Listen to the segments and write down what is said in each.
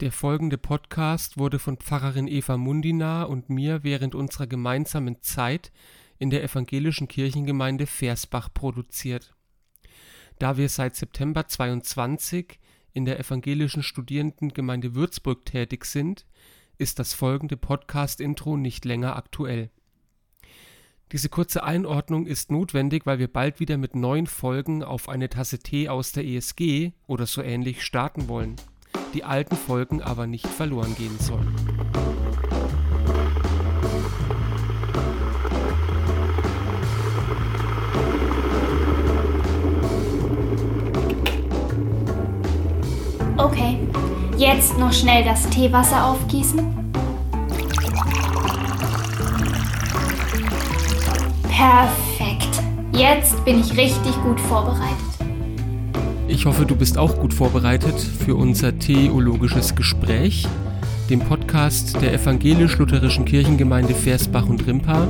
Der folgende Podcast wurde von Pfarrerin Eva Mundina und mir während unserer gemeinsamen Zeit in der evangelischen Kirchengemeinde Versbach produziert. Da wir seit September 22 in der evangelischen Studierendengemeinde Würzburg tätig sind, ist das folgende Podcast-Intro nicht länger aktuell. Diese kurze Einordnung ist notwendig, weil wir bald wieder mit neuen Folgen auf eine Tasse Tee aus der ESG oder so ähnlich starten wollen die alten Folgen aber nicht verloren gehen sollen. Okay, jetzt noch schnell das Teewasser aufgießen. Perfekt. Jetzt bin ich richtig gut vorbereitet. Ich hoffe, du bist auch gut vorbereitet für unser theologisches Gespräch, dem Podcast der evangelisch-lutherischen Kirchengemeinde Versbach und Rimpa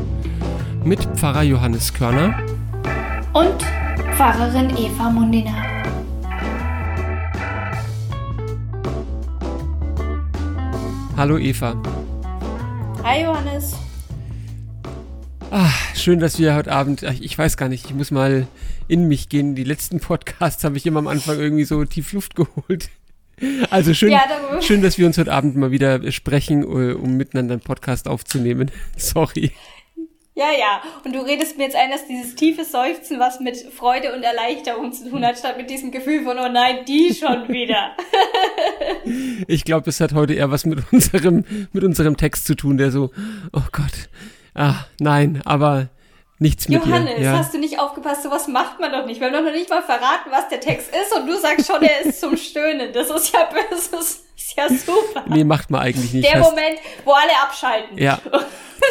mit Pfarrer Johannes Körner und Pfarrerin Eva Mundina. Hallo Eva. Hi Johannes. Ah, schön, dass wir heute Abend, ich weiß gar nicht, ich muss mal in mich gehen. Die letzten Podcasts habe ich immer am Anfang irgendwie so tief Luft geholt. Also schön, ja, schön, dass wir uns heute Abend mal wieder sprechen, äh, um miteinander einen Podcast aufzunehmen. Sorry. Ja, ja. Und du redest mir jetzt ein, dass dieses tiefe Seufzen was mit Freude und Erleichterung zu tun hat, statt mit diesem Gefühl von, oh nein, die schon wieder. ich glaube, es hat heute eher was mit unserem, mit unserem Text zu tun, der so, oh Gott, ah, nein, aber nichts mit Johannes, ihr. Ja. hast du nicht aufgepasst? Sowas macht man doch nicht. Wir haben doch noch nicht mal verraten, was der Text ist und du sagst schon, er ist zum Stöhnen. Das ist ja, das ist, ja super. Nee, macht man eigentlich nicht. Der Moment, wo alle abschalten. Ja.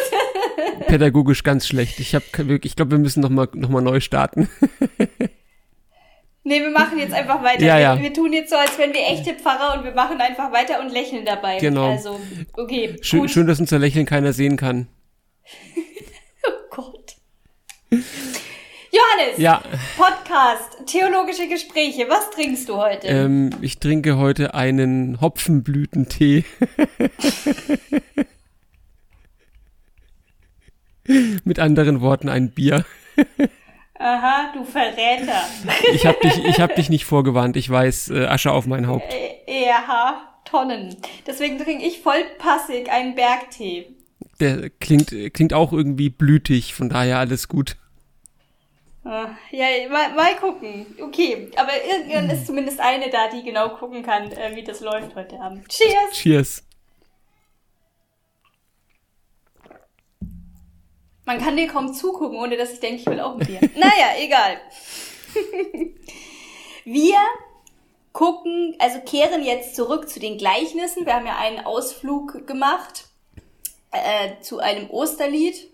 Pädagogisch ganz schlecht. Ich, hab, ich glaube, wir müssen nochmal noch mal neu starten. Nee, wir machen jetzt einfach weiter. Ja, ja. Wir, wir, tun jetzt so, als wären wir echte Pfarrer und wir machen einfach weiter und lächeln dabei. Genau. Also, okay. Schön, schön dass unser Lächeln keiner sehen kann. Johannes, ja. Podcast, theologische Gespräche. Was trinkst du heute? Ähm, ich trinke heute einen Hopfenblütentee. Mit anderen Worten ein Bier. Aha, du Verräter. ich habe dich, ich hab dich nicht vorgewarnt. Ich weiß, äh, Asche auf mein Haupt. Äh, ja, Tonnen. Deswegen trinke ich voll passig einen Bergtee der klingt, klingt auch irgendwie blütig, von daher alles gut. Ah, ja, mal, mal gucken. Okay, aber irgendwann ist zumindest eine da, die genau gucken kann, äh, wie das läuft heute Abend. Cheers! Cheers! Man kann dir kaum zugucken, ohne dass ich denke, ich will auch mit dir. naja, egal. Wir gucken, also kehren jetzt zurück zu den Gleichnissen. Wir haben ja einen Ausflug gemacht äh, zu einem Osterlied.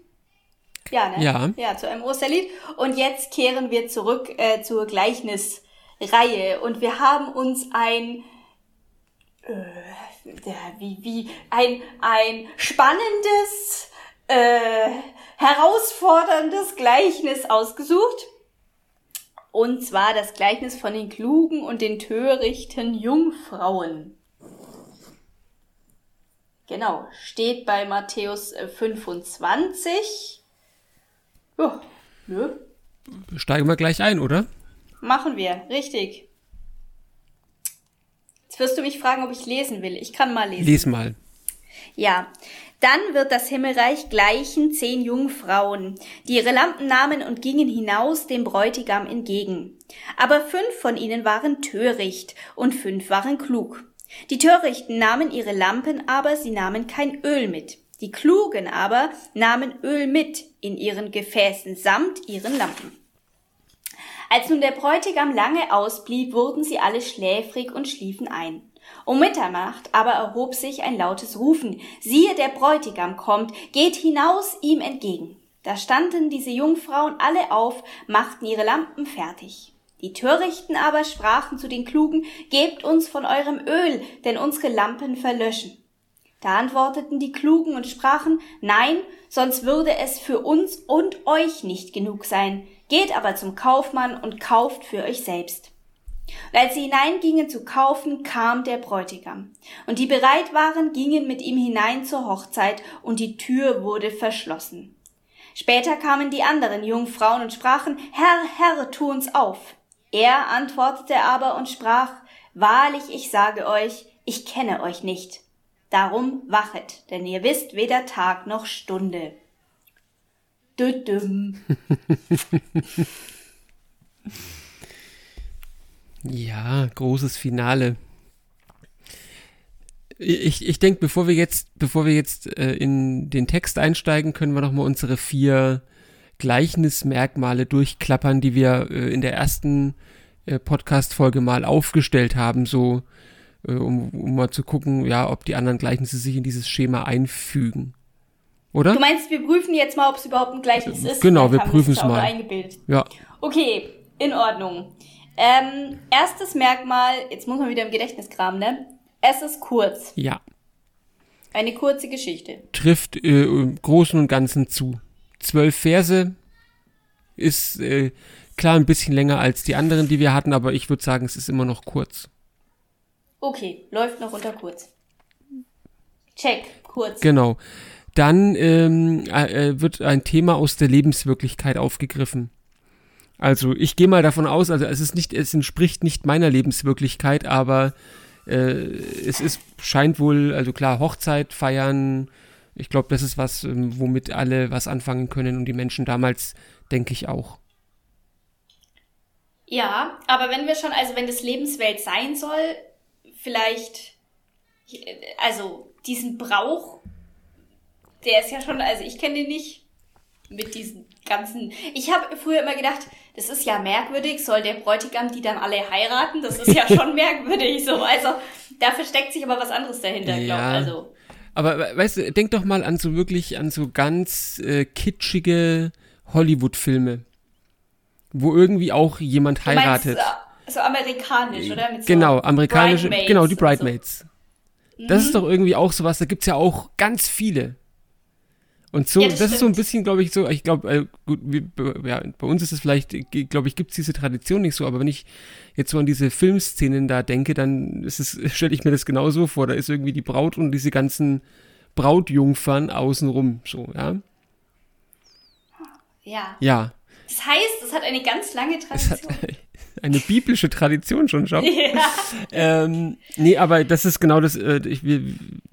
Ja, ne? Ja. Ja, zu einem Osterlied. Und jetzt kehren wir zurück äh, zur Gleichnisreihe. Und wir haben uns ein, äh, wie, wie, ein, ein spannendes, äh, herausforderndes Gleichnis ausgesucht. Und zwar das Gleichnis von den klugen und den törichten Jungfrauen. Genau, steht bei Matthäus 25. Äh, ja, nö. Steigen wir gleich ein, oder? Machen wir, richtig. Jetzt wirst du mich fragen, ob ich lesen will. Ich kann mal lesen. Lies mal. Ja. Dann wird das Himmelreich gleichen zehn Jungfrauen, die ihre Lampen nahmen und gingen hinaus dem Bräutigam entgegen. Aber fünf von ihnen waren töricht und fünf waren klug. Die Törichten nahmen ihre Lampen, aber sie nahmen kein Öl mit. Die Klugen aber nahmen Öl mit in ihren Gefäßen samt ihren Lampen. Als nun der Bräutigam lange ausblieb, wurden sie alle schläfrig und schliefen ein. Um Mitternacht aber erhob sich ein lautes Rufen. Siehe, der Bräutigam kommt, geht hinaus ihm entgegen. Da standen diese Jungfrauen alle auf, machten ihre Lampen fertig. Die Törichten aber sprachen zu den Klugen, Gebt uns von eurem Öl, denn unsere Lampen verlöschen. Da antworteten die Klugen und sprachen, Nein, sonst würde es für uns und euch nicht genug sein. Geht aber zum Kaufmann und kauft für euch selbst. Und als sie hineingingen zu kaufen, kam der Bräutigam. Und die bereit waren, gingen mit ihm hinein zur Hochzeit, und die Tür wurde verschlossen. Später kamen die anderen Jungfrauen und sprachen, Herr, Herr, tu uns auf. Er antwortete aber und sprach, Wahrlich, ich sage euch, ich kenne euch nicht. Darum wachet, denn ihr wisst weder Tag noch Stunde. Düdüm. Ja, großes Finale. Ich, ich denke, bevor wir jetzt, bevor wir jetzt äh, in den Text einsteigen, können wir noch mal unsere vier Gleichnismerkmale durchklappern, die wir äh, in der ersten äh, Podcast-Folge mal aufgestellt haben, so äh, um, um mal zu gucken, ja, ob die anderen Gleichnisse sich in dieses Schema einfügen. Oder? Du meinst, wir prüfen jetzt mal, ob es überhaupt ein Gleichnis ist? Genau, wir prüfen es mal. Eingebildet. Ja. Okay, in Ordnung. Ähm, erstes Merkmal, jetzt muss man wieder im Gedächtnis kramen, ne? Es ist kurz. Ja. Eine kurze Geschichte. Trifft äh, im Großen und Ganzen zu. Zwölf Verse ist äh, klar ein bisschen länger als die anderen, die wir hatten, aber ich würde sagen, es ist immer noch kurz. Okay, läuft noch unter kurz. Check, kurz. Genau. Dann ähm, äh, wird ein Thema aus der Lebenswirklichkeit aufgegriffen. Also ich gehe mal davon aus, also es ist nicht, es entspricht nicht meiner Lebenswirklichkeit, aber äh, es ist, scheint wohl, also klar, Hochzeit feiern, ich glaube, das ist was, ähm, womit alle was anfangen können und die Menschen damals, denke ich auch. Ja, aber wenn wir schon, also wenn das Lebenswelt sein soll, vielleicht, also diesen Brauch, der ist ja schon, also ich kenne den nicht mit diesen ganzen. Ich habe früher immer gedacht, das ist ja merkwürdig, soll der Bräutigam die dann alle heiraten? Das ist ja schon merkwürdig so. Also da versteckt sich aber was anderes dahinter, ja. glaube also. Aber weißt du, denk doch mal an so wirklich an so ganz äh, kitschige Hollywood-Filme, wo irgendwie auch jemand heiratet. Meinst, äh, so amerikanisch, oder? Mit genau, amerikanische, genau, die Bridesmaids. So. Das mhm. ist doch irgendwie auch sowas, da gibt's ja auch ganz viele. Und so, ja, das, das ist so ein bisschen, glaube ich, so, ich glaube, äh, gut, wir, ja, bei uns ist es vielleicht, glaube ich, gibt es diese Tradition nicht so, aber wenn ich jetzt so an diese Filmszenen da denke, dann ist es, stelle ich mir das genauso vor. Da ist irgendwie die Braut und diese ganzen Brautjungfern außenrum, so, ja. Ja. Ja. Das heißt, es hat eine ganz lange Tradition. eine biblische Tradition schon, schau. Ja. Ähm, nee, aber das ist genau das, äh, ich, wir,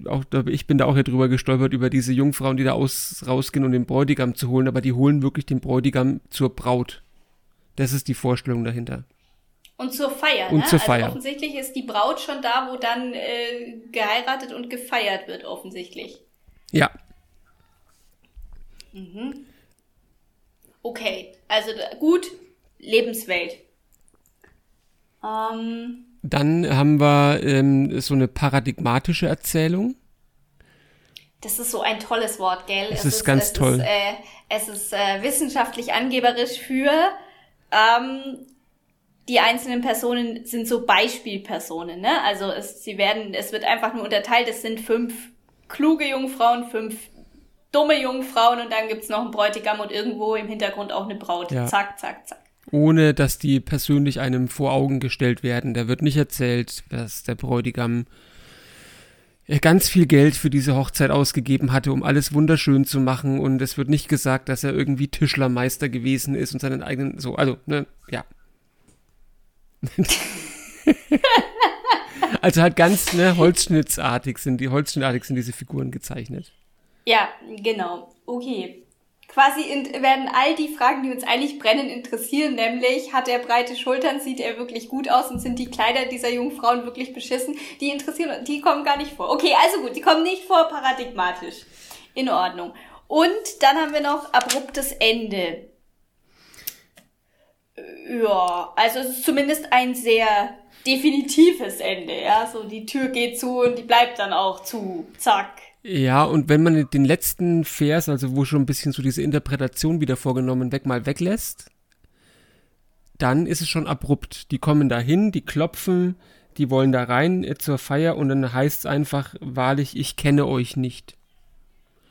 auch, ich bin da auch hier drüber gestolpert, über diese Jungfrauen, die da aus, rausgehen, um den Bräutigam zu holen, aber die holen wirklich den Bräutigam zur Braut. Das ist die Vorstellung dahinter. Und zur Feier, und ne? Zur Feier. Also offensichtlich ist die Braut schon da, wo dann äh, geheiratet und gefeiert wird, offensichtlich. Ja. Mhm. Okay, also gut, Lebenswelt. Ähm, Dann haben wir ähm, so eine paradigmatische Erzählung. Das ist so ein tolles Wort, gell? Das es ist, ganz es toll. Ist, äh, es ist äh, wissenschaftlich angeberisch für ähm, die einzelnen Personen sind so Beispielpersonen, ne? Also es, sie werden, es wird einfach nur unterteilt. Es sind fünf kluge Jungfrauen, fünf dumme Jungfrauen und dann gibt's noch einen Bräutigam und irgendwo im Hintergrund auch eine Braut. Ja. Zack, zack, zack ohne dass die persönlich einem vor Augen gestellt werden. Da wird nicht erzählt, dass der Bräutigam ganz viel Geld für diese Hochzeit ausgegeben hatte, um alles wunderschön zu machen und es wird nicht gesagt, dass er irgendwie Tischlermeister gewesen ist und seinen eigenen so, also, ne, ja. also halt ganz ne, holzschnittsartig sind die holzschnittartig sind diese Figuren gezeichnet. Ja, genau. Okay quasi werden all die Fragen, die uns eigentlich brennend interessieren, nämlich hat er breite Schultern, sieht er wirklich gut aus und sind die Kleider dieser jungen Frauen wirklich beschissen, die interessieren, die kommen gar nicht vor. Okay, also gut, die kommen nicht vor paradigmatisch. In Ordnung. Und dann haben wir noch abruptes Ende. Ja, also es ist zumindest ein sehr definitives Ende, ja, so die Tür geht zu und die bleibt dann auch zu. Zack. Ja, und wenn man den letzten Vers, also wo schon ein bisschen so diese Interpretation wieder vorgenommen weg, mal weglässt, dann ist es schon abrupt. Die kommen da hin, die klopfen, die wollen da rein äh, zur Feier und dann heißt es einfach, wahrlich, ich kenne euch nicht.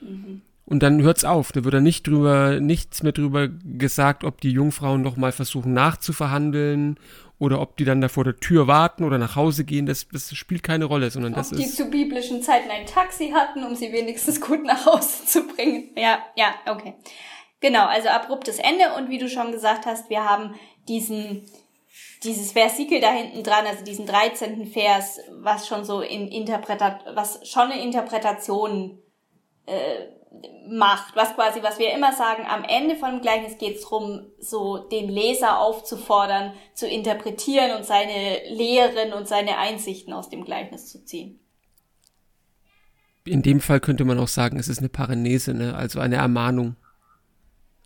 Mhm. Und dann hört's auf. Da wird dann nicht drüber, nichts mehr drüber gesagt, ob die Jungfrauen noch mal versuchen nachzuverhandeln oder ob die dann da vor der Tür warten oder nach Hause gehen. Das, das spielt keine Rolle, sondern ob das die ist. zu biblischen Zeiten ein Taxi hatten, um sie wenigstens gut nach Hause zu bringen. Ja, ja, okay. Genau, also abruptes Ende und wie du schon gesagt hast, wir haben diesen dieses Versikel da hinten dran, also diesen 13. Vers, was schon so in Interpretat, was schon eine Interpretation äh, macht, was quasi, was wir immer sagen, am Ende von dem Gleichnis geht es darum, so den Leser aufzufordern, zu interpretieren und seine Lehren und seine Einsichten aus dem Gleichnis zu ziehen. In dem Fall könnte man auch sagen, es ist eine Parenese, ne? also eine Ermahnung,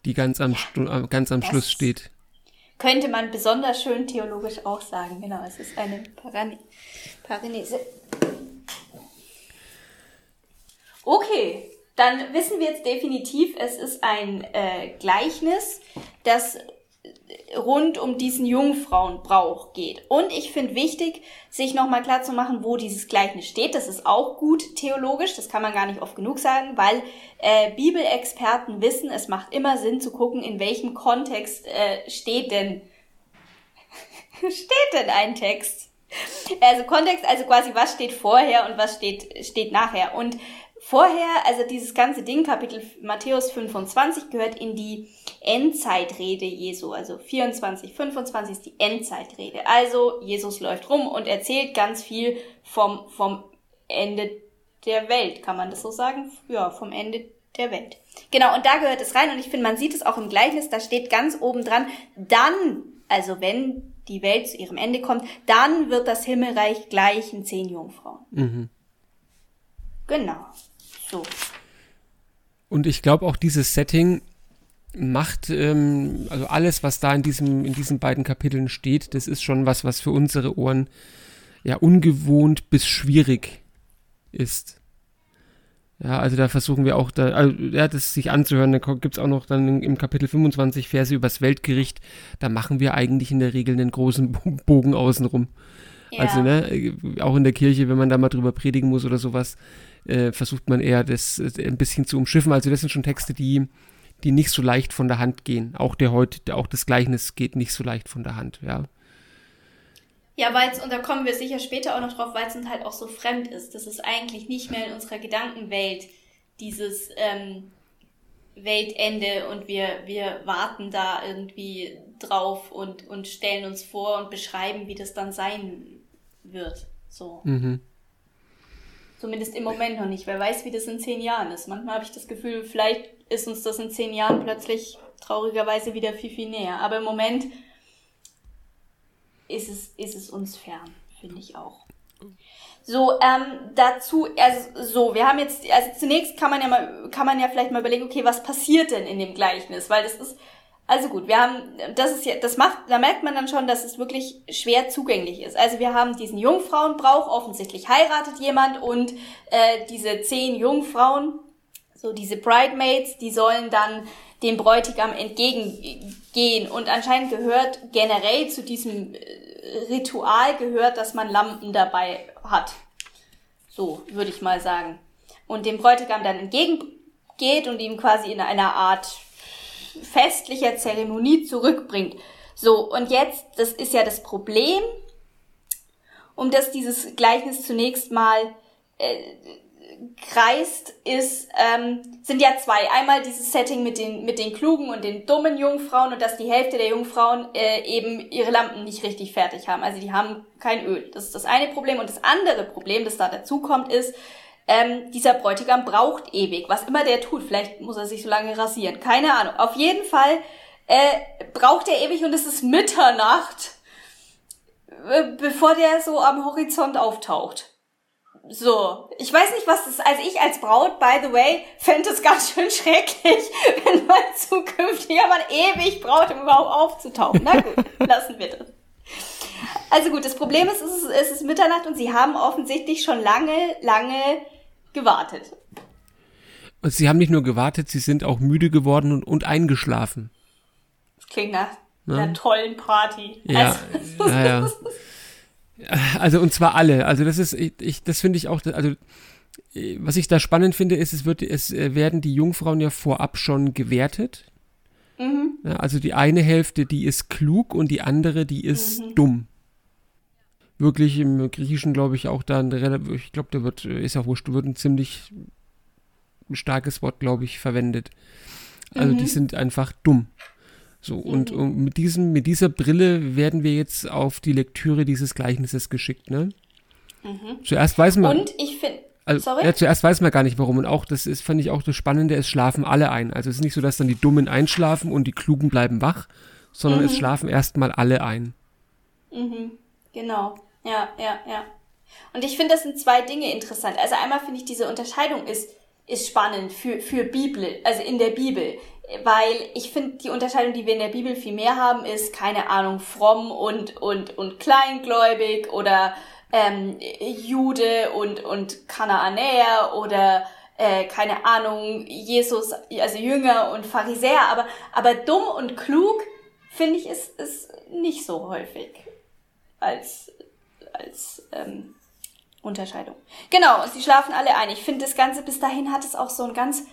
die ganz am, Stu- äh, ganz am Schluss steht. Könnte man besonders schön theologisch auch sagen. Genau, es ist eine Parane Parenese. Okay, dann wissen wir jetzt definitiv, es ist ein äh, Gleichnis, das rund um diesen Jungfrauenbrauch geht. Und ich finde wichtig, sich nochmal klar zu machen, wo dieses Gleichnis steht. Das ist auch gut theologisch, das kann man gar nicht oft genug sagen, weil äh, Bibelexperten wissen, es macht immer Sinn zu gucken, in welchem Kontext äh, steht denn steht denn ein Text. Also Kontext, also quasi was steht vorher und was steht, steht nachher. Und vorher, also dieses ganze Ding, Kapitel Matthäus 25, gehört in die Endzeitrede Jesu. Also 24, 25 ist die Endzeitrede. Also Jesus läuft rum und erzählt ganz viel vom, vom Ende der Welt. Kann man das so sagen? Ja, vom Ende der Welt. Genau, und da gehört es rein. Und ich finde, man sieht es auch im Gleichnis, da steht ganz oben dran, dann, also wenn die Welt zu ihrem Ende kommt, dann wird das Himmelreich gleichen zehn Jungfrauen. Mhm. Genau. So. Und ich glaube auch dieses Setting macht, ähm, also alles, was da in diesem, in diesen beiden Kapiteln steht, das ist schon was, was für unsere Ohren ja ungewohnt bis schwierig ist. Ja, also da versuchen wir auch, da, also, ja, das sich anzuhören, da gibt es auch noch dann im Kapitel 25 Verse übers Weltgericht, da machen wir eigentlich in der Regel einen großen Bo- Bogen außenrum. Ja. Also, ne, auch in der Kirche, wenn man da mal drüber predigen muss oder sowas, äh, versucht man eher das äh, ein bisschen zu umschiffen. Also das sind schon Texte, die, die nicht so leicht von der Hand gehen. Auch der heute, auch das Gleichnis geht nicht so leicht von der Hand, ja. Ja, weil es, und da kommen wir sicher später auch noch drauf, weil es uns halt auch so fremd ist. Das ist eigentlich nicht mehr in unserer Gedankenwelt dieses ähm, Weltende und wir, wir warten da irgendwie drauf und, und stellen uns vor und beschreiben, wie das dann sein wird. So. Mhm. Zumindest im Moment noch nicht. Wer weiß, wie das in zehn Jahren ist. Manchmal habe ich das Gefühl, vielleicht ist uns das in zehn Jahren plötzlich traurigerweise wieder viel, viel näher. Aber im Moment ist es, ist es uns fern, finde ich auch. So, ähm, dazu, also so, wir haben jetzt, also zunächst kann man ja mal, kann man ja vielleicht mal überlegen, okay, was passiert denn in dem Gleichnis? Weil das ist, also gut, wir haben, das ist ja, das macht, da merkt man dann schon, dass es wirklich schwer zugänglich ist. Also wir haben diesen Jungfrauenbrauch, offensichtlich heiratet jemand und äh, diese zehn Jungfrauen, so diese Bridemaids, die sollen dann dem Bräutigam entgegengehen. Und anscheinend gehört generell zu diesem äh, Ritual gehört, dass man Lampen dabei hat. So, würde ich mal sagen. Und dem Bräutigam dann entgegengeht und ihm quasi in einer Art festlicher Zeremonie zurückbringt. So, und jetzt, das ist ja das Problem, um das dieses Gleichnis zunächst mal äh, kreist, ist, ähm, sind ja zwei. Einmal dieses Setting mit den, mit den klugen und den dummen Jungfrauen und dass die Hälfte der Jungfrauen äh, eben ihre Lampen nicht richtig fertig haben. Also die haben kein Öl. Das ist das eine Problem. Und das andere Problem, das da dazu kommt, ist, ähm, dieser Bräutigam braucht ewig. Was immer der tut. Vielleicht muss er sich so lange rasieren. Keine Ahnung. Auf jeden Fall äh, braucht er ewig und es ist Mitternacht, äh, bevor der so am Horizont auftaucht. So, ich weiß nicht, was das, also ich als Braut, by the way, fände es ganz schön schrecklich, wenn mein zukünftiger Mann ewig braucht, um überhaupt aufzutauchen. Na gut, lassen wir das. Also gut, das Problem ist, es ist, es ist Mitternacht und sie haben offensichtlich schon lange, lange gewartet. Und sie haben nicht nur gewartet, sie sind auch müde geworden und, und eingeschlafen. Das klingt nach Ne? einer tollen Party. Ja, Also, ja, ja. Also und zwar alle. Also das ist, ich, das finde ich auch, also was ich da spannend finde, ist, es, wird, es äh, werden die Jungfrauen ja vorab schon gewertet. Mhm. Ja, also die eine Hälfte, die ist klug und die andere, die ist mhm. dumm. Wirklich im Griechischen, glaube ich, auch dann, ich glaube, da wird, äh, ist ja wurscht, wird ein ziemlich starkes Wort, glaube ich, verwendet. Also mhm. die sind einfach dumm. So, und, mhm. und, mit, diesem, mit dieser Brille werden wir jetzt auf die Lektüre dieses Gleichnisses geschickt, ne? Mhm. Zuerst weiß man. Und ich finde. Also, Sorry? Ja, zuerst weiß man gar nicht warum. Und auch, das ist, fand ich auch das Spannende, es schlafen alle ein. Also es ist nicht so, dass dann die Dummen einschlafen und die Klugen bleiben wach, sondern mhm. es schlafen erstmal alle ein. Mhm. Genau. Ja, ja, ja. Und ich finde, das sind zwei Dinge interessant. Also einmal finde ich, diese Unterscheidung ist, ist spannend für, für Bibel, also in der Bibel. Weil ich finde, die Unterscheidung, die wir in der Bibel viel mehr haben, ist, keine Ahnung, fromm und, und, und kleingläubig oder ähm, Jude und, und Kanaanäer oder äh, keine Ahnung, Jesus, also Jünger und Pharisäer, aber, aber dumm und klug, finde ich, ist, ist nicht so häufig als, als ähm, Unterscheidung. Genau, sie schlafen alle ein. Ich finde, das Ganze bis dahin hat es auch so ein ganz,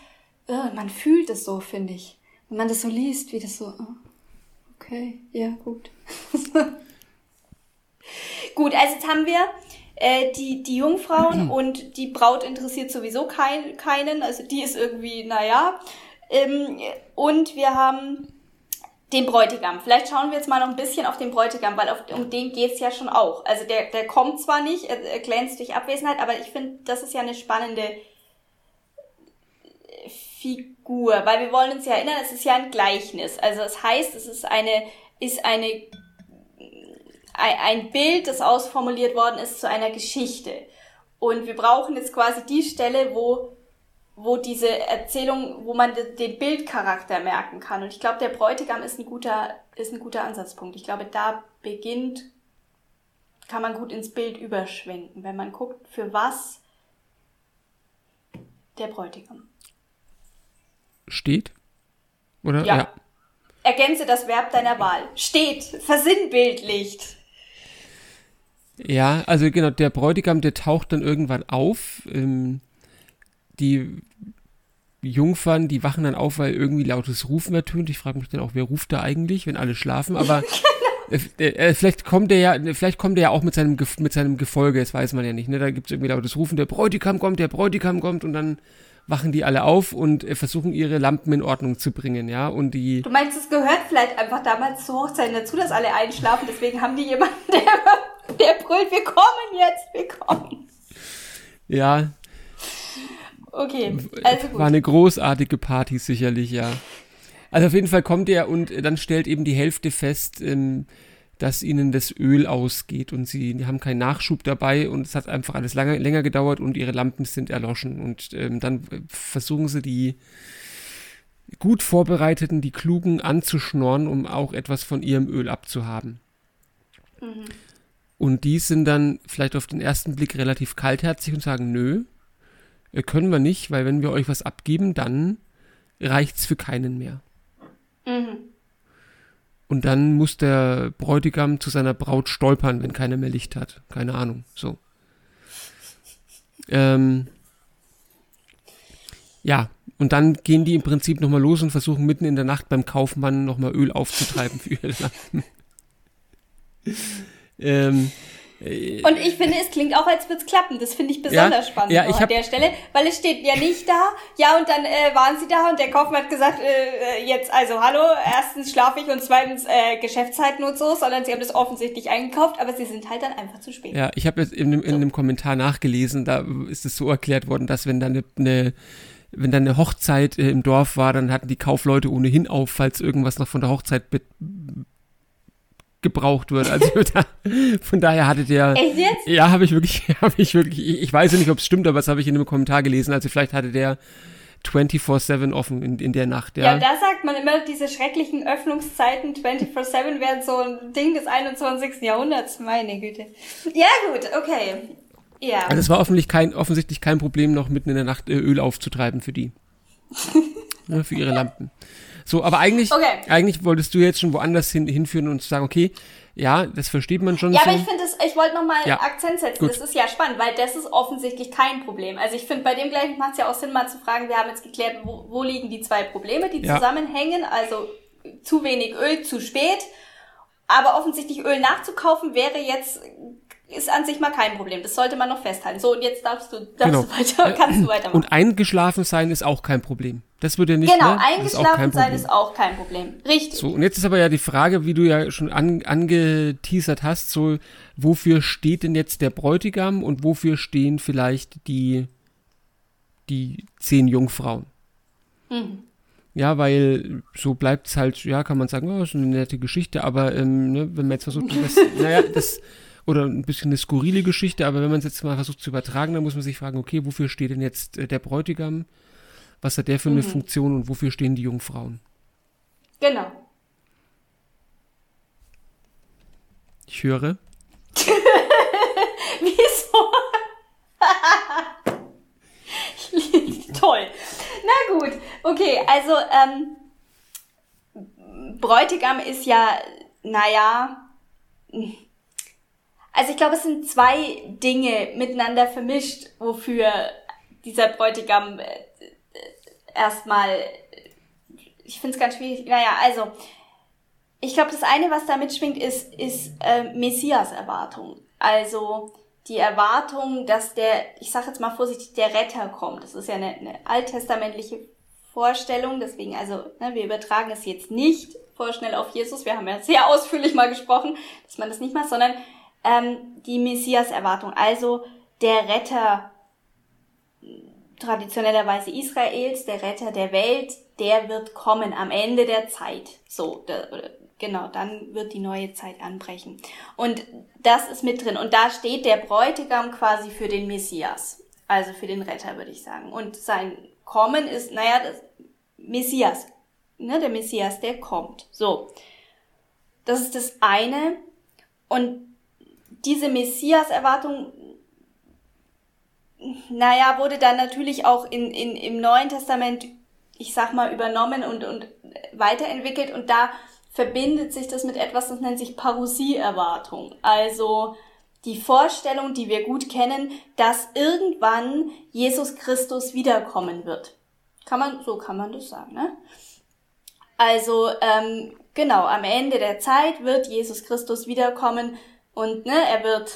uh, man fühlt es so, finde ich. Wenn man das so liest, wie das so, oh, okay, ja, gut. Gut, also jetzt haben wir äh, die, die Jungfrauen und die Braut interessiert sowieso kein, keinen. Also die ist irgendwie, naja. Ähm, und wir haben den Bräutigam. Vielleicht schauen wir jetzt mal noch ein bisschen auf den Bräutigam, weil auf, um den geht's ja schon auch. Also der, der kommt zwar nicht, er, er glänzt durch Abwesenheit, aber ich finde, das ist ja eine spannende Figur, weil wir wollen uns ja erinnern, es ist ja ein Gleichnis. Also es heißt, es ist eine, ist eine ein Bild, das ausformuliert worden ist zu einer Geschichte. Und wir brauchen jetzt quasi die Stelle, wo, wo diese Erzählung, wo man den Bildcharakter merken kann. Und ich glaube, der Bräutigam ist ein guter, ist ein guter Ansatzpunkt. Ich glaube, da beginnt, kann man gut ins Bild überschwenken, wenn man guckt, für was der Bräutigam steht. Oder? Ja. ja. Ergänze das Verb deiner Wahl. Steht, versinnbildlicht. Ja, also genau, der Bräutigam, der taucht dann irgendwann auf. Ähm, die Jungfern, die wachen dann auf, weil irgendwie lautes Rufen ertönt. Ich frage mich dann auch, wer ruft da eigentlich, wenn alle schlafen? Aber äh, äh, vielleicht kommt er ja, vielleicht kommt er ja auch mit seinem, mit seinem Gefolge, das weiß man ja nicht. Ne? Da gibt es irgendwie lautes Rufen, der Bräutigam kommt, der Bräutigam kommt und dann wachen die alle auf und äh, versuchen ihre Lampen in Ordnung zu bringen, ja. Und die. Du meinst, es gehört vielleicht einfach damals zur Hochzeit dazu, dass alle einschlafen, deswegen haben die jemanden, der der brüllt, wir kommen jetzt, wir kommen. Ja. Okay, also gut. War eine großartige Party sicherlich, ja. Also auf jeden Fall kommt er und dann stellt eben die Hälfte fest, ähm, dass ihnen das Öl ausgeht und sie haben keinen Nachschub dabei und es hat einfach alles lange, länger gedauert und ihre Lampen sind erloschen und ähm, dann versuchen sie die gut vorbereiteten, die klugen anzuschnorren, um auch etwas von ihrem Öl abzuhaben. Mhm. Und die sind dann vielleicht auf den ersten Blick relativ kaltherzig und sagen, nö, äh, können wir nicht, weil wenn wir euch was abgeben, dann reicht's für keinen mehr. Mhm. Und dann muss der Bräutigam zu seiner Braut stolpern, wenn keiner mehr Licht hat. Keine Ahnung, so. Ähm, ja, und dann gehen die im Prinzip nochmal los und versuchen mitten in der Nacht beim Kaufmann nochmal Öl aufzutreiben für ihre Lampen. Ähm, äh, und ich finde, es klingt auch, als würde es klappen. Das finde ich besonders ja, spannend ja, ich an der Stelle, weil es steht ja nicht da. Ja, und dann äh, waren sie da und der Kaufmann hat gesagt, äh, äh jetzt also hallo, erstens schlafe ich und zweitens äh, Geschäftszeiten und so, sondern sie haben das offensichtlich eingekauft, aber sie sind halt dann einfach zu spät. Ja, ich habe jetzt in, in so. einem Kommentar nachgelesen, da ist es so erklärt worden, dass wenn dann eine, eine wenn dann eine Hochzeit äh, im Dorf war, dann hatten die Kaufleute ohnehin auf, falls irgendwas noch von der Hochzeit gebraucht wird. Also da, von daher hattet ihr. Echt jetzt? Ja, habe ich wirklich, habe ich wirklich. Ich, ich weiß nicht, ob es stimmt, aber das habe ich in einem Kommentar gelesen. Also vielleicht hatte der 24-7 offen in, in der Nacht, ja. Ja, da sagt man immer, diese schrecklichen Öffnungszeiten 24-7 wären so ein Ding des 21. Jahrhunderts. Meine Güte. Ja, gut, okay. Ja. Also es war offensichtlich kein, offensichtlich kein Problem, noch mitten in der Nacht äh, Öl aufzutreiben für die. ja, für ihre Lampen. So, aber eigentlich, okay. eigentlich wolltest du jetzt schon woanders hin, hinführen und sagen, okay, ja, das versteht man schon Ja, so. aber ich finde ich wollte nochmal Ja, Akzent setzen. gut. Das ist ja spannend, weil das ist offensichtlich kein Problem. Also ich finde, bei dem gleichen macht es ja auch Sinn, mal zu fragen, wir haben jetzt geklärt, wo, wo liegen die zwei Probleme, die Ja. zusammenhängen. Also zu wenig Öl, zu spät. Aber offensichtlich Öl nachzukaufen wäre jetzt, ist an sich mal kein Problem. Das sollte man noch festhalten. So, und jetzt darfst du, darfst Genau. du weiter, kannst du weitermachen. Und eingeschlafen sein ist auch kein Problem. Das würde ja nicht, genau, ne? Das ist eingeschlafen sein ist auch kein Problem. Richtig. So, und jetzt ist aber ja die Frage, wie du ja schon an, angeteasert hast, so, wofür steht denn jetzt der Bräutigam und wofür stehen vielleicht die, die zehn Jungfrauen? Mhm. Ja, weil so bleibt es halt, ja, kann man sagen, oh, ist eine nette Geschichte, aber ähm, ne, wenn man jetzt versucht, das, naja, das, oder ein bisschen eine skurrile Geschichte, aber wenn man es jetzt mal versucht zu übertragen, dann muss man sich fragen, okay, wofür steht denn jetzt äh, der Bräutigam? Was hat der für eine Funktion und wofür stehen die Jungfrauen? Genau. Ich höre. Wieso? Toll. Na gut. Okay, also ähm, Bräutigam ist ja, naja, also ich glaube, es sind zwei Dinge miteinander vermischt, wofür dieser Bräutigam äh, äh, erstmal, ich finde es ganz schwierig. Naja, also ich glaube, das eine, was da mitschwingt, ist, ist äh, Messias-Erwartung. Also die Erwartung, dass der, ich sage jetzt mal vorsichtig, der Retter kommt. Das ist ja eine, eine alttestamentliche Vorstellung, deswegen, also ne, wir übertragen es jetzt nicht vorschnell auf Jesus. Wir haben ja sehr ausführlich mal gesprochen, dass man das nicht macht, sondern ähm, die Messias-Erwartung, also der Retter traditionellerweise Israels, der Retter der Welt, der wird kommen am Ende der Zeit. So, da, oder, genau, dann wird die neue Zeit anbrechen. Und das ist mit drin. Und da steht der Bräutigam quasi für den Messias. Also für den Retter, würde ich sagen. Und sein Kommen ist, naja, das Messias. Ne, der Messias, der kommt. So. Das ist das eine. Und diese Messias-Erwartung naja, wurde dann natürlich auch in, in, im Neuen Testament, ich sag mal, übernommen und, und weiterentwickelt und da verbindet sich das mit etwas, das nennt sich Parousie-Erwartung. Also die Vorstellung, die wir gut kennen, dass irgendwann Jesus Christus wiederkommen wird. Kann man, so kann man das sagen, ne? Also, ähm, genau, am Ende der Zeit wird Jesus Christus wiederkommen und, ne, er wird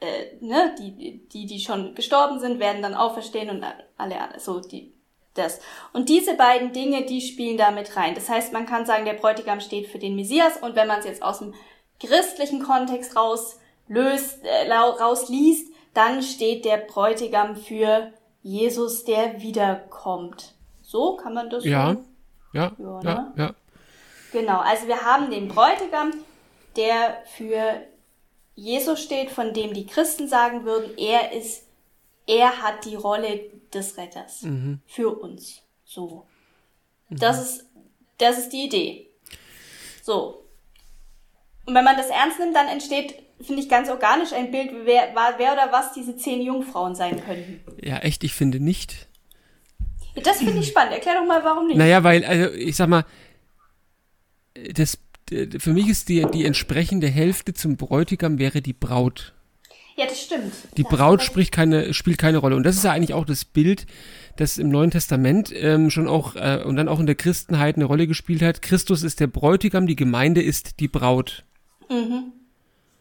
äh, ne, die, die, die schon gestorben sind, werden dann auferstehen und alle, alle, so die, das. Und diese beiden Dinge, die spielen da mit rein. Das heißt, man kann sagen, der Bräutigam steht für den Messias und wenn man es jetzt aus dem christlichen Kontext raus löst, äh, rausliest, dann steht der Bräutigam für Jesus, der wiederkommt. So kann man das Ja, schon? ja, Ja, ja, ne? ja. Genau, also wir haben den Bräutigam, der für Jesus steht, von dem die Christen sagen würden, er ist, er hat die Rolle des Retters für uns. So. Das ist, das ist die Idee. So. Und wenn man das ernst nimmt, dann entsteht, finde ich, ganz organisch ein Bild, wer, wer oder was diese zehn Jungfrauen sein könnten. Ja, echt, ich finde nicht. Das finde ich spannend. Erklär doch mal, warum nicht. Naja, weil, also ich sag mal, das, für mich ist die, die entsprechende Hälfte zum Bräutigam wäre die Braut. Ja, das stimmt. Die Da hast du Braut spricht keine, spielt keine Rolle. Und das ist ja eigentlich auch das Bild, das im Neuen Testament ähm, schon auch äh, und dann auch in der Christenheit eine Rolle gespielt hat. Christus ist der Bräutigam, die Gemeinde ist die Braut. Mhm.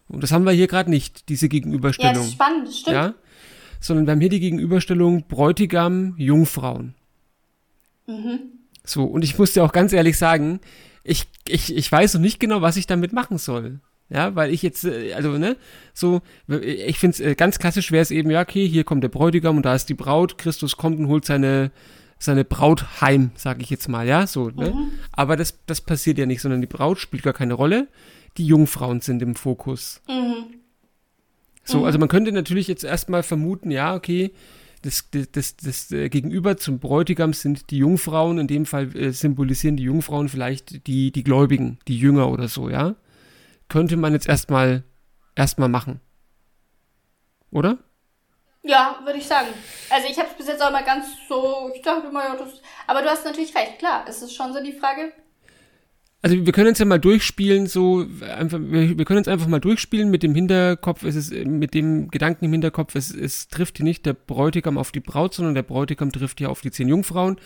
Und das haben wir hier gerade nicht, diese Ja, das Gegenüberstellung. ist spannend, das stimmt. ja? Sondern wir haben hier die Gegenüberstellung Bräutigam, Jungfrauen. Mhm. So, und ich muss dir auch ganz ehrlich sagen, ich, ich, ich weiß noch nicht genau, was ich damit machen soll. Ja, weil ich jetzt, äh, also, ne, so, ich finde es äh, ganz klassisch wäre es eben, ja, okay, hier kommt der Bräutigam und da ist die Braut, Christus kommt und holt seine, seine Braut heim, sage ich jetzt mal, ja, so, ne? Aber das, das passiert ja nicht, sondern die Braut spielt gar keine Rolle, die Jungfrauen sind im Fokus. Mhm. So, also man könnte natürlich jetzt erstmal vermuten, ja, okay, das, das, das, das äh, Gegenüber zum Bräutigam sind die Jungfrauen, in dem Fall äh, symbolisieren die Jungfrauen vielleicht die, die Gläubigen, die Jünger oder so, ja. Könnte man jetzt erstmal erstmal machen. Oder? Ja, würde ich sagen. Also ich habe es bis jetzt auch mal ganz so, ich dachte immer, ja, das, aber du hast natürlich recht, klar, es ist schon so die Frage, also wir können uns ja mal durchspielen, so einfach, wir, wir können uns einfach mal durchspielen mit dem Hinterkopf, es ist, mit dem Gedanken im Hinterkopf, es, es trifft hier nicht der Bräutigam auf die Braut, sondern der Bräutigam trifft hier auf die zehn Jungfrauen.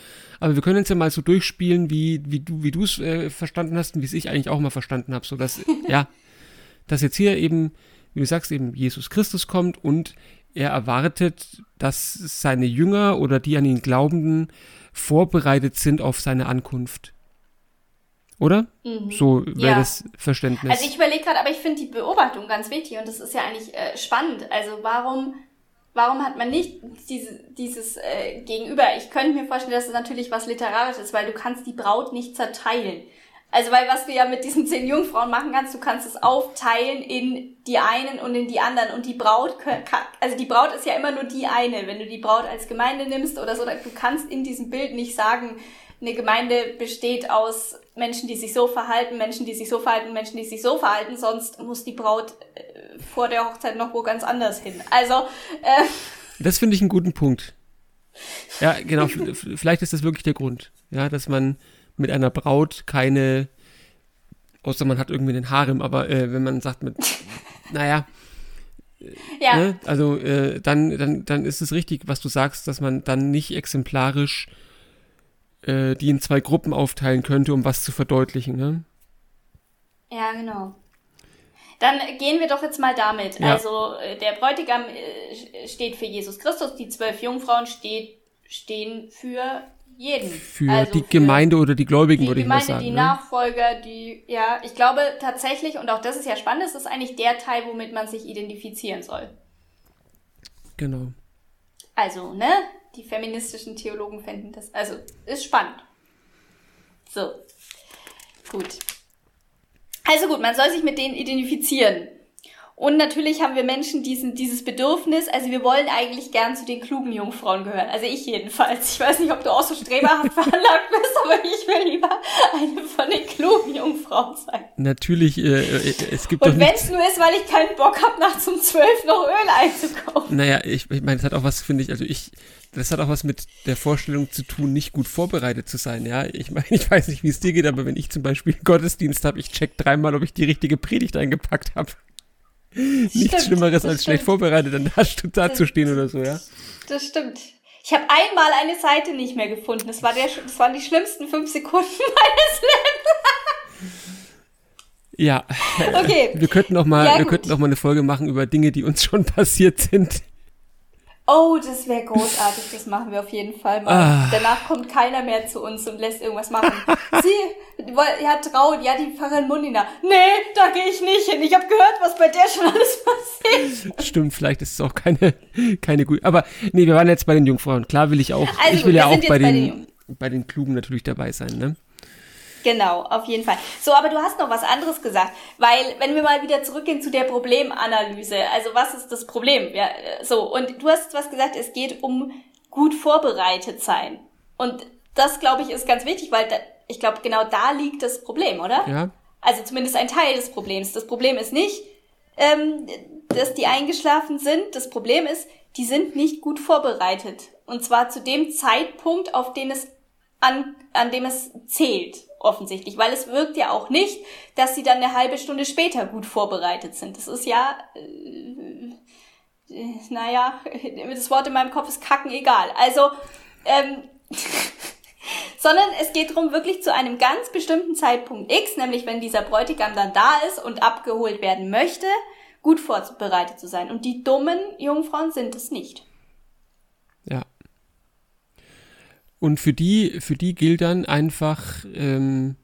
Aber wir können uns ja mal so durchspielen, wie, wie du, wie du es äh, verstanden hast und wie es ich eigentlich auch mal verstanden habe, so dass, ja, dass jetzt hier eben, wie du sagst, eben Jesus Christus kommt und er erwartet, dass seine Jünger oder die an ihn Glaubenden vorbereitet sind auf seine Ankunft. Oder? Mhm. So wäre ja. das Verständnis. Also ich überlege gerade, aber ich finde die Beobachtung ganz wichtig und das ist ja eigentlich äh, spannend. Also warum, warum hat man nicht diese, dieses äh, Gegenüber? Ich könnte mir vorstellen, dass es natürlich was Literarisches ist, weil du kannst die Braut nicht zerteilen. Also weil was du ja mit diesen zehn Jungfrauen machen kannst, du kannst es aufteilen in die einen und in die anderen und die Braut, also die Braut ist ja immer nur die eine. Wenn du die Braut als Gemeinde nimmst oder so, du kannst in diesem Bild nicht sagen, eine Gemeinde besteht aus Menschen, die sich so verhalten, Menschen, die sich so verhalten, Menschen, die sich so verhalten, sonst muss die Braut äh, vor der Hochzeit noch wo ganz anders hin. Also äh, das finde ich einen guten Punkt. Ja, genau. vielleicht ist das wirklich der Grund, ja, dass man mit einer Braut keine, außer man hat irgendwie den Harem, aber äh, wenn man sagt mit, naja, ja. Ne, also äh, dann, dann, dann ist es richtig, was du sagst, dass man dann nicht exemplarisch äh, die in zwei Gruppen aufteilen könnte, um was zu verdeutlichen. Ne? Ja, genau. Dann gehen wir doch jetzt mal damit. Ja. Also äh, der Bräutigam äh, steht für Jesus Christus, die zwölf Jungfrauen steht, stehen für jeden. Für also die für Gemeinde oder die Gläubigen, würde ich mal sagen. Die ne? Nachfolger, die, ja, ich glaube tatsächlich, und auch das ist ja spannend, das ist eigentlich der Teil, womit man sich identifizieren soll. Genau. Also, ne? Die feministischen Theologen fänden das. Also, ist spannend. So. Gut. Also gut, man soll sich mit denen identifizieren. Und natürlich haben wir Menschen diesen, dieses Bedürfnis, also wir wollen eigentlich gern zu den klugen Jungfrauen gehören. Also ich jedenfalls. Ich weiß nicht, ob du auch so streberhaft veranlagt bist, aber ich will lieber eine von den klugen Jungfrauen sein. Natürlich, äh, äh es gibt Und wenn es nur ist, weil ich keinen Bock habe, nachts um zwölf noch Öl einzukaufen. Naja, ich, ich meine, es hat auch was, finde ich, also ich, das hat auch was mit der Vorstellung zu tun, nicht gut vorbereitet zu sein. Ja, ich meine, ich weiß nicht, wie es dir geht, aber wenn ich zum Beispiel Gottesdienst habe, ich check dreimal, ob ich die richtige Predigt eingepackt habe. Nichts Schlimmeres als schlecht vorbereitet, dann da zu stehen oder so, ja. Das stimmt. Ich habe einmal eine Seite nicht mehr gefunden. Das, war der, das waren die schlimmsten fünf Sekunden meines Lebens. Ja. Okay. Wir könnten auch mal, ja, wir könnten auch mal eine Folge machen über Dinge, die uns schon passiert sind. Oh, das wäre großartig, das machen wir auf jeden Fall mal. Ah. Danach kommt keiner mehr zu uns und lässt irgendwas machen. Sie, ja, traut, ja, die Pfarrerin Mundina. Nee, da gehe ich nicht hin. Ich habe gehört, was bei der schon alles passiert. Stimmt, vielleicht ist es auch keine, keine gute. Aber nee, wir waren jetzt bei den Jungfrauen. Klar will ich auch, also, ich will ja auch bei den, bei den, bei den Klugen natürlich dabei sein, ne? Genau, auf jeden Fall. So, aber du hast noch was anderes gesagt, weil wenn wir mal wieder zurückgehen zu der Problemanalyse, also was ist das Problem? Ja, so, und du hast was gesagt, es geht um gut vorbereitet sein. Und das, glaube ich, ist ganz wichtig, weil da, ich glaube, genau da liegt das Problem, oder? Ja. Also zumindest ein Teil des Problems. Das Problem ist nicht, ähm, dass die eingeschlafen sind. Das Problem ist, die sind nicht gut vorbereitet. Und zwar zu dem Zeitpunkt, auf den es an, an dem es zählt offensichtlich, weil es wirkt ja auch nicht, dass sie dann eine halbe Stunde später gut vorbereitet sind. Das ist ja, äh, äh, naja, das Wort in meinem Kopf ist kacken egal. Also, ähm, sondern es geht darum, wirklich zu einem ganz bestimmten Zeitpunkt X, nämlich wenn dieser Bräutigam dann da ist und abgeholt werden möchte, gut vorbereitet zu sein. Und die dummen Jungfrauen sind es nicht. Ja. Und für die, für die gilt dann einfach, ähm,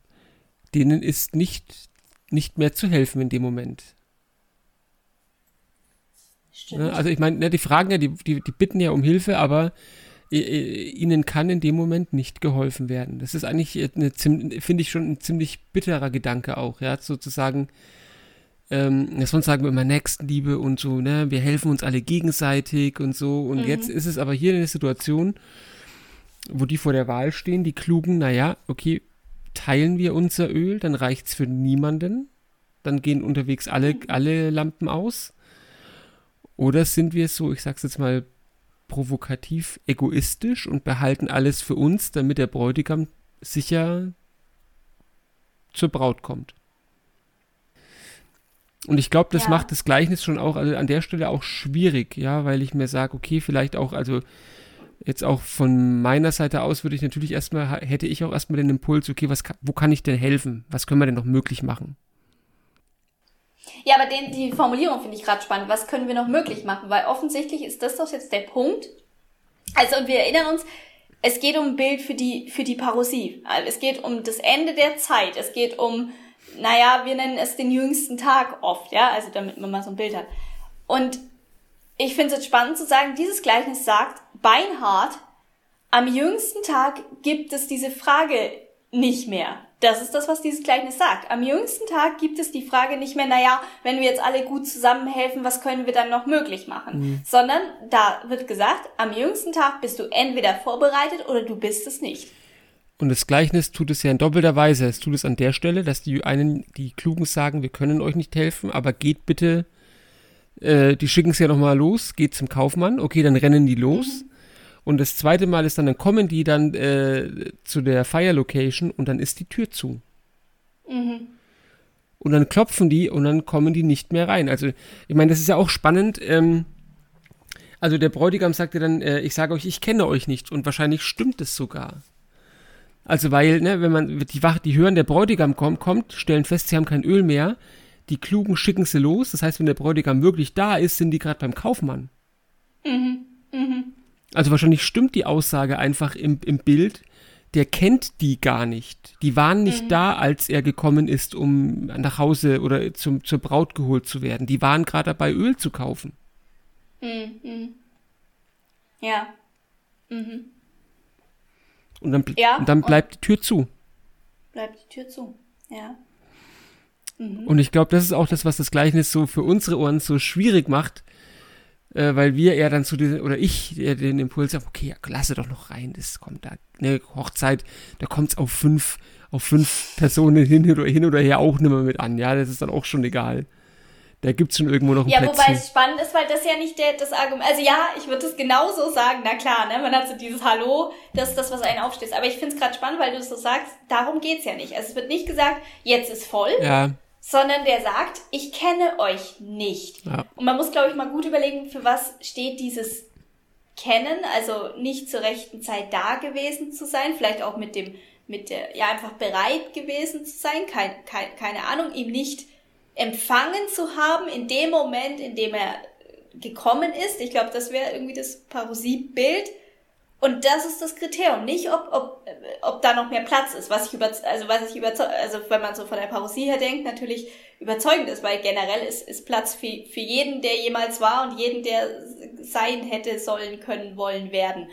denen ist nicht, nicht mehr zu helfen in dem Moment. Stimmt. Ne, also ich meine, ne, die fragen ja, die, die, die bitten ja um Hilfe, aber ihnen kann in dem Moment nicht geholfen werden. Das ist eigentlich eine, finde ich schon ein ziemlich bitterer Gedanke auch, ja, sozusagen, ähm, sonst sagen wir immer Nächstenliebe und so, ne, wir helfen uns alle gegenseitig und so. Und mhm. jetzt ist es aber hier eine Situation, wo die vor der Wahl stehen, die Klugen, naja, okay, teilen wir unser Öl, dann reicht es für niemanden, dann gehen unterwegs alle, alle Lampen aus. Oder sind wir so, ich sag's jetzt mal provokativ, egoistisch und behalten alles für uns, damit der Bräutigam sicher zur Braut kommt. Und ich glaube, das Ja. macht das Gleichnis schon auch also an der Stelle auch schwierig, ja, weil ich mir sage, okay, vielleicht auch, also jetzt auch von meiner Seite aus würde ich natürlich erstmal, hätte ich auch erstmal den Impuls, okay, was, wo kann ich denn helfen? Was können wir denn noch möglich machen? Ja, aber den, die Formulierung finde ich gerade spannend. Was können wir noch möglich machen? Weil offensichtlich ist das doch jetzt der Punkt. Also, und wir erinnern uns, es geht um ein Bild für die, für die Parosie. Also, Es geht um das Ende der Zeit. Es geht um, naja, wir nennen es den jüngsten Tag oft, ja, also damit man mal so ein Bild hat. Und ich finde es jetzt spannend zu sagen, dieses Gleichnis sagt, beinhart, am jüngsten Tag gibt es diese Frage nicht mehr. Das ist das, was dieses Gleichnis sagt. Am jüngsten Tag gibt es die Frage nicht mehr, naja, wenn wir jetzt alle gut zusammenhelfen, was können wir dann noch möglich machen? Sondern da wird gesagt, am jüngsten Tag bist du entweder vorbereitet oder du bist es nicht. Und das Gleichnis tut es ja in doppelter Weise. Es tut es an der Stelle, dass die einen, die Klugen sagen, wir können euch nicht helfen, aber geht bitte, äh, die schicken es ja nochmal los, geht zum Kaufmann, okay, dann rennen die los. Und das zweite Mal ist dann, dann kommen die dann äh, zu der Fire Location und dann ist die Tür zu. Und dann klopfen die und dann kommen die nicht mehr rein. Also, ich meine, das ist ja auch spannend. Ähm, also der Bräutigam sagte dann, äh, ich sage euch, ich kenne euch nicht. Und wahrscheinlich stimmt es sogar. Also weil, ne, wenn man die Wache, die hören, der Bräutigam kommt, kommt, stellen fest, sie haben kein Öl mehr. Die Klugen schicken sie los. Das heißt, wenn der Bräutigam wirklich da ist, sind die gerade beim Kaufmann. Also wahrscheinlich stimmt die Aussage einfach im, im Bild. Der kennt die gar nicht. Die waren nicht da, als er gekommen ist, um nach Hause oder zum, zur Braut geholt zu werden. Die waren gerade dabei, Öl zu kaufen. Ja. Und dann, Ja, und dann und- bleibt die Tür zu. Bleibt die Tür zu. Ja. Und ich glaube, das ist auch das, was das Gleichnis so für unsere Ohren so schwierig macht, äh, weil wir eher dann zu den, oder ich eher den Impuls habe, okay, ja, lasse doch noch rein, das kommt da, ne, Hochzeit, da kommt es auf fünf, auf fünf Personen hin oder, hin oder her auch nicht mehr mit an, ja, das ist dann auch schon egal. Da gibt's schon irgendwo noch ein Ja, wobei Plätzchen. es spannend ist, weil das ja nicht der, das Argument, also ja, ich würde es genauso sagen, na klar, ne, man hat so dieses Hallo, das ist das, was einen aufstößt. Aber ich finde es gerade spannend, weil du es so sagst, darum geht's ja nicht. Also es wird nicht gesagt, jetzt ist voll, Ja, sondern der sagt, ich kenne euch nicht. Ja. Und man muss, glaube ich, mal gut überlegen, für was steht dieses Kennen, also nicht zur rechten Zeit da gewesen zu sein, vielleicht auch mit dem, mit der, ja, einfach bereit gewesen zu sein, kein, kein, keine Ahnung, ihm nicht empfangen zu haben in dem Moment, in dem er gekommen ist. Ich glaube, das wäre irgendwie das Parosie-Bild. Und das ist das Kriterium, nicht ob, ob, ob da noch mehr Platz ist, was ich über, also was ich überzeug, also wenn man so von der Parosie her denkt, natürlich überzeugend ist, weil generell ist, ist Platz für, für jeden, der jemals war und jeden, der sein hätte, sollen, können, wollen, werden.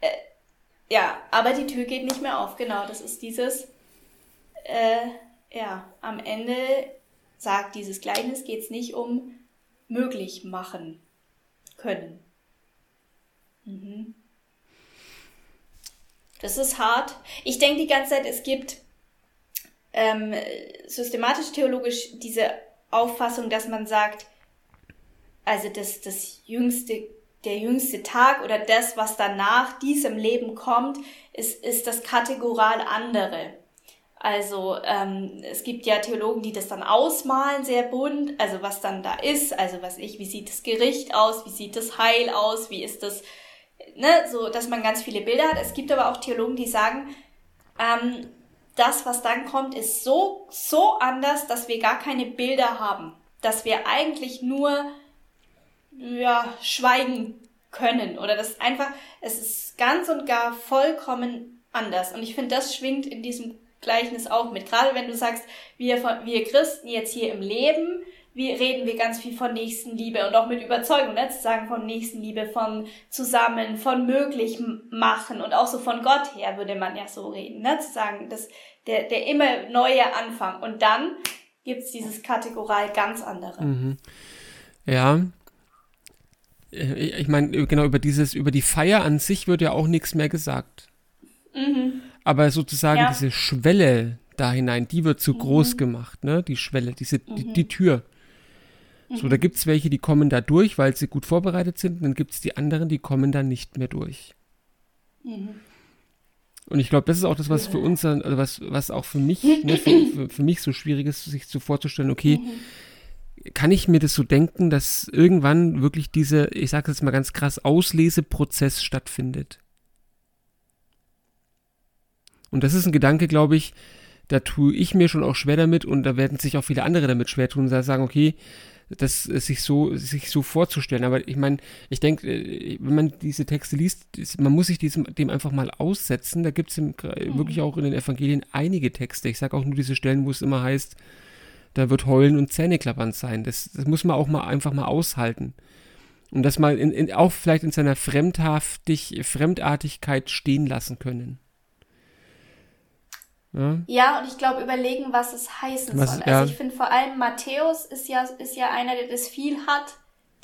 Äh, ja, aber die Tür geht nicht mehr auf, genau, das ist dieses, äh, ja, am Ende sagt dieses Gleichnis, geht's nicht um möglich machen können. Mhm. Das ist hart. Ich denke die ganze Zeit, es gibt ähm, systematisch-theologisch diese Auffassung, dass man sagt, also das, das jüngste, der jüngste Tag oder das, was danach diesem Leben kommt, ist, ist das kategoral andere. Also ähm, es gibt ja Theologen, die das dann ausmalen, sehr bunt, also was dann da ist, also was ich, wie sieht das Gericht aus, wie sieht das Heil aus, wie ist das, ne, so, dass man ganz viele Bilder hat. Es gibt aber auch Theologen, die sagen, ähm, das, was dann kommt, ist so, so anders, dass wir gar keine Bilder haben. Dass wir eigentlich nur, ja, schweigen können. Oder das ist einfach, es ist ganz und gar vollkommen anders. Und ich finde, das schwingt in diesem Gleichnis auch mit. Gerade wenn du sagst, wir, wir Christen jetzt hier im Leben, wir reden wir ganz viel von Nächstenliebe und auch mit Überzeugung, ne? zu sagen von Nächstenliebe, von zusammen, von möglich machen und auch so von Gott her würde man ja so reden, ne? zu sagen, dass der, der immer neue Anfang und dann gibt's dieses Kategoral ganz andere. Ja. Äh, Ich ich meine, genau, über dieses, über die Feier an sich wird ja auch nichts mehr gesagt. Aber sozusagen Ja. diese Schwelle da hinein, die wird zu groß gemacht, ne? Die Schwelle, diese, die, die Tür. So, da gibt's welche, die kommen da durch, weil sie gut vorbereitet sind, und dann gibt's die anderen, die kommen da nicht mehr durch. Und ich glaube, das ist auch das, was für uns, also was, was auch für mich, ne, für, für, für, mich so schwierig ist, sich so vorzustellen, okay, mhm. kann ich mir das so denken, dass irgendwann wirklich dieser, ich sage jetzt mal ganz krass, Ausleseprozess stattfindet? Und das ist ein Gedanke, glaube ich, da tue ich mir schon auch schwer damit und da werden sich auch viele andere damit schwer tun und sagen, okay, das sich so, sich so vorzustellen. Aber ich meine, ich denke, äh, wenn man diese Texte liest, man muss sich diesem, dem einfach mal aussetzen. Da gibt es mhm. wirklich auch in den Evangelien einige Texte. Ich sage auch nur diese Stellen, wo es immer heißt, da wird Heulen und Zähneklappern sein. Das, das muss man auch mal einfach mal aushalten. Und das mal in, in, auch vielleicht in seiner Fremdhaftig, Fremdartigkeit stehen lassen können. Ja, ja und ich glaube, überlegen, was es heißen was, soll. Also ja. ich finde vor allem Matthäus ist ja, ist ja einer, der das viel hat.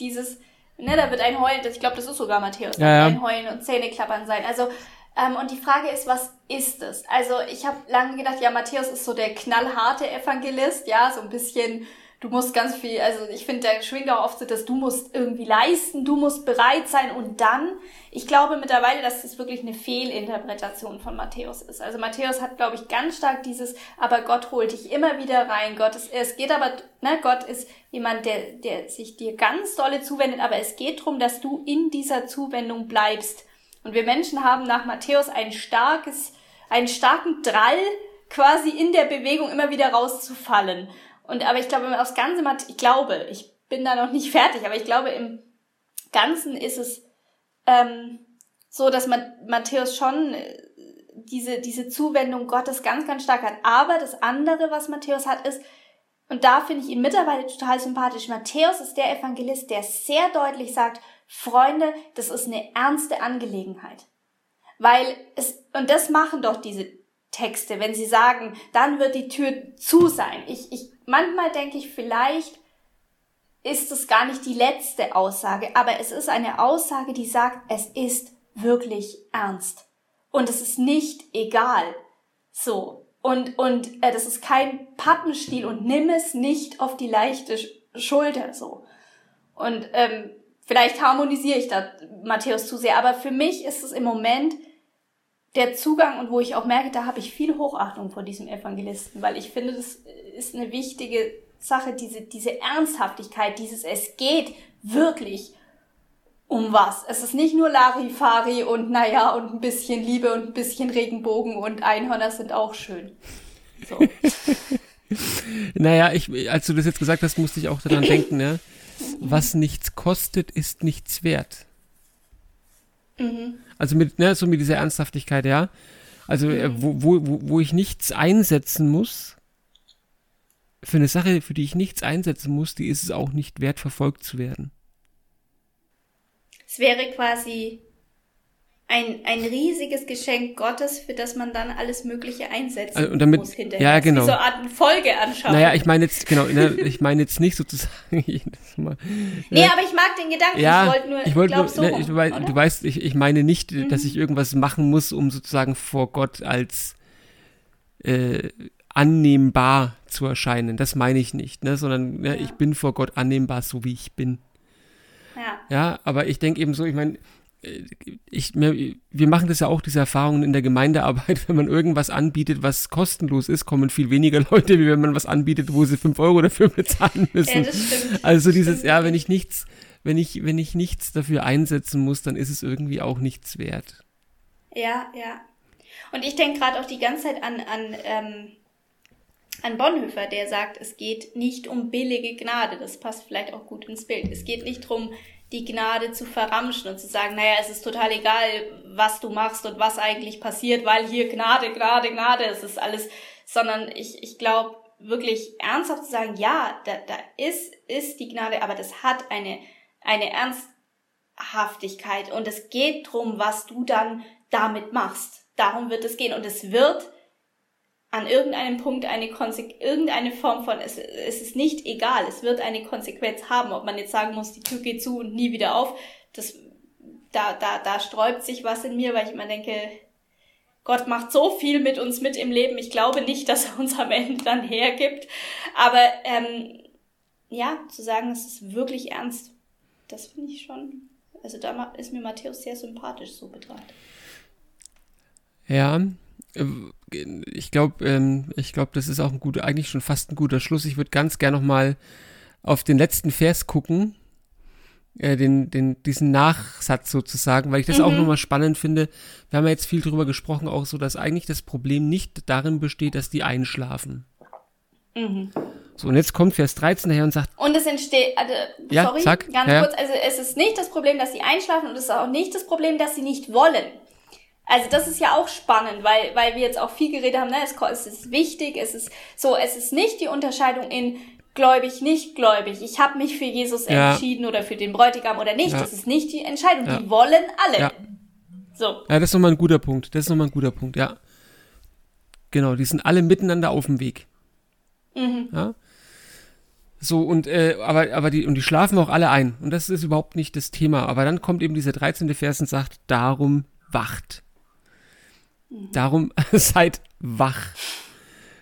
Dieses, ne, da wird ein Heulen, ich glaube, das ist sogar Matthäus, da ja, wird ein Heulen und Zähneklappern sein. Also, ähm, und die Frage ist, was ist es? Also ich habe lange gedacht, ja, Matthäus ist so der knallharte Evangelist, ja, so ein bisschen du musst ganz viel, also ich finde, da schwingt auch oft so, dass du musst irgendwie leisten, du musst bereit sein und dann, ich glaube mittlerweile, dass das wirklich eine Fehlinterpretation von Matthäus ist. Also Matthäus hat, glaube ich, ganz stark dieses, aber Gott holt dich immer wieder rein, Gott ist, es geht aber, ne, Gott ist jemand, der, der sich dir ganz dolle zuwendet, aber es geht darum, dass du in dieser Zuwendung bleibst. Und wir Menschen haben nach Matthäus ein starkes, einen starken Drall, quasi in der Bewegung immer wieder rauszufallen. Und aber ich glaube, aufs Ganze ich glaube, ich bin da noch nicht fertig, aber ich glaube, im Ganzen ist es ähm, so, dass man Matthäus schon äh, diese, diese Zuwendung Gottes ganz, ganz stark hat. Aber das andere, was Matthäus hat, ist, und da finde ich ihn mittlerweile total sympathisch. Matthäus ist der Evangelist, der sehr deutlich sagt, Freunde, das ist eine ernste Angelegenheit. Weil es, und das machen doch diese Texte, wenn sie sagen, dann wird die Tür zu sein. Ich, ich manchmal denke ich, vielleicht ist es gar nicht die letzte Aussage, aber es ist eine Aussage, die sagt, es ist wirklich ernst. Und es ist nicht egal. So. Und, und äh, das ist kein Pappenstiel und nimm es nicht auf die leichte Schulter so. Und ähm, vielleicht harmonisiere ich da Matthäus zu sehr, aber für mich ist es im Moment der Zugang und wo ich auch merke, da habe ich viel Hochachtung vor diesem Evangelisten, weil ich finde, das ist eine wichtige Sache, diese, diese Ernsthaftigkeit, dieses es geht wirklich um was. Es ist nicht nur Larifari und naja und ein bisschen Liebe und ein bisschen Regenbogen und Einhörner sind auch schön. So. naja, ich, als du das jetzt gesagt hast, musste ich auch daran denken, ne? Was nichts kostet, ist nichts wert. Mhm. Also mit, ne, so mit dieser Ernsthaftigkeit, ja. Also äh, wo, wo, wo ich nichts einsetzen muss, für eine Sache, für die ich nichts einsetzen muss, die ist es auch nicht wert, verfolgt zu werden. Es wäre quasi ein, ein riesiges Geschenk Gottes, für das man dann alles Mögliche einsetzen also, und damit, muss hinterher. Ja, genau. So eine Folge anschauen. Naja, ich meine jetzt, genau, ne, ich meine jetzt nicht sozusagen. Mal, nee, ne, aber ich mag den Gedanken. Ja, ich wollte nur, ich wollte nur, so ne, ich, rum, du weißt, ich, ich meine nicht, mhm. dass ich irgendwas machen muss, um sozusagen vor Gott als äh, annehmbar zu erscheinen. Das meine ich nicht, ne, sondern ne, ja. ich bin vor Gott annehmbar, so wie ich bin. Ja. Ja, aber ich denke eben so, ich meine, ich, wir machen das ja auch, diese Erfahrungen in der Gemeindearbeit, wenn man irgendwas anbietet, was kostenlos ist, kommen viel weniger Leute, wie wenn man was anbietet, wo sie fünf Euro dafür bezahlen müssen. Ja, das stimmt. Also dieses, ja, wenn ich nichts, wenn ich, wenn ich nichts dafür einsetzen muss, dann ist es irgendwie auch nichts wert. Ja, ja. Und ich denke gerade auch die ganze Zeit an, an, ähm, an Bonhoeffer, der sagt, es geht nicht um billige Gnade. Das passt vielleicht auch gut ins Bild. Es geht nicht darum, die Gnade zu verramschen und zu sagen, naja, es ist total egal, was du machst und was eigentlich passiert, weil hier Gnade, Gnade, Gnade, es ist alles, sondern ich, ich glaube wirklich ernsthaft zu sagen, ja, da, da ist, ist die Gnade, aber das hat eine, eine Ernsthaftigkeit und es geht drum, was du dann damit machst. Darum wird es gehen und es wird an irgendeinem Punkt eine Konse irgendeine Form von, es, es ist nicht egal, es wird eine Konsequenz haben, ob man jetzt sagen muss, die Tür geht zu und nie wieder auf, das, da, da, da sträubt sich was in mir, weil ich immer denke, Gott macht so viel mit uns mit im Leben, ich glaube nicht, dass er uns am Ende dann hergibt, aber ähm, ja, zu sagen, es ist wirklich ernst, das finde ich schon, also da ist mir Matthäus sehr sympathisch so betrachtet. Ja, ich glaube, ähm, ich glaube, das ist auch ein guter, eigentlich schon fast ein guter Schluss. Ich würde ganz gerne noch mal auf den letzten Vers gucken, äh, den, den, diesen Nachsatz sozusagen, weil ich das mhm. auch nochmal spannend finde. Wir haben ja jetzt viel drüber gesprochen, auch so, dass eigentlich das Problem nicht darin besteht, dass die einschlafen. Mhm. So, und jetzt kommt Vers 13 daher und sagt. Und es entsteht, also, ja, sorry, sag, ganz ja. kurz, also es ist nicht das Problem, dass sie einschlafen und es ist auch nicht das Problem, dass sie nicht wollen. Also das ist ja auch spannend, weil, weil wir jetzt auch viel geredet haben, ne? es, ist wichtig, es ist so, es ist nicht die Unterscheidung in gläubig, nicht gläubig. Ich habe mich für Jesus ja. entschieden oder für den Bräutigam oder nicht. Ja. Das ist nicht die Entscheidung. Ja. Die wollen alle. So. Ja, das ist nochmal ein guter Punkt. Das ist nochmal ein guter Punkt, ja. Genau, die sind alle miteinander auf dem Weg. Mhm. Ja. So, und, äh, aber, aber die, und die schlafen auch alle ein. Und das ist überhaupt nicht das Thema. Aber dann kommt eben dieser 13. Vers und sagt, darum wacht. Mhm. Darum seid wach.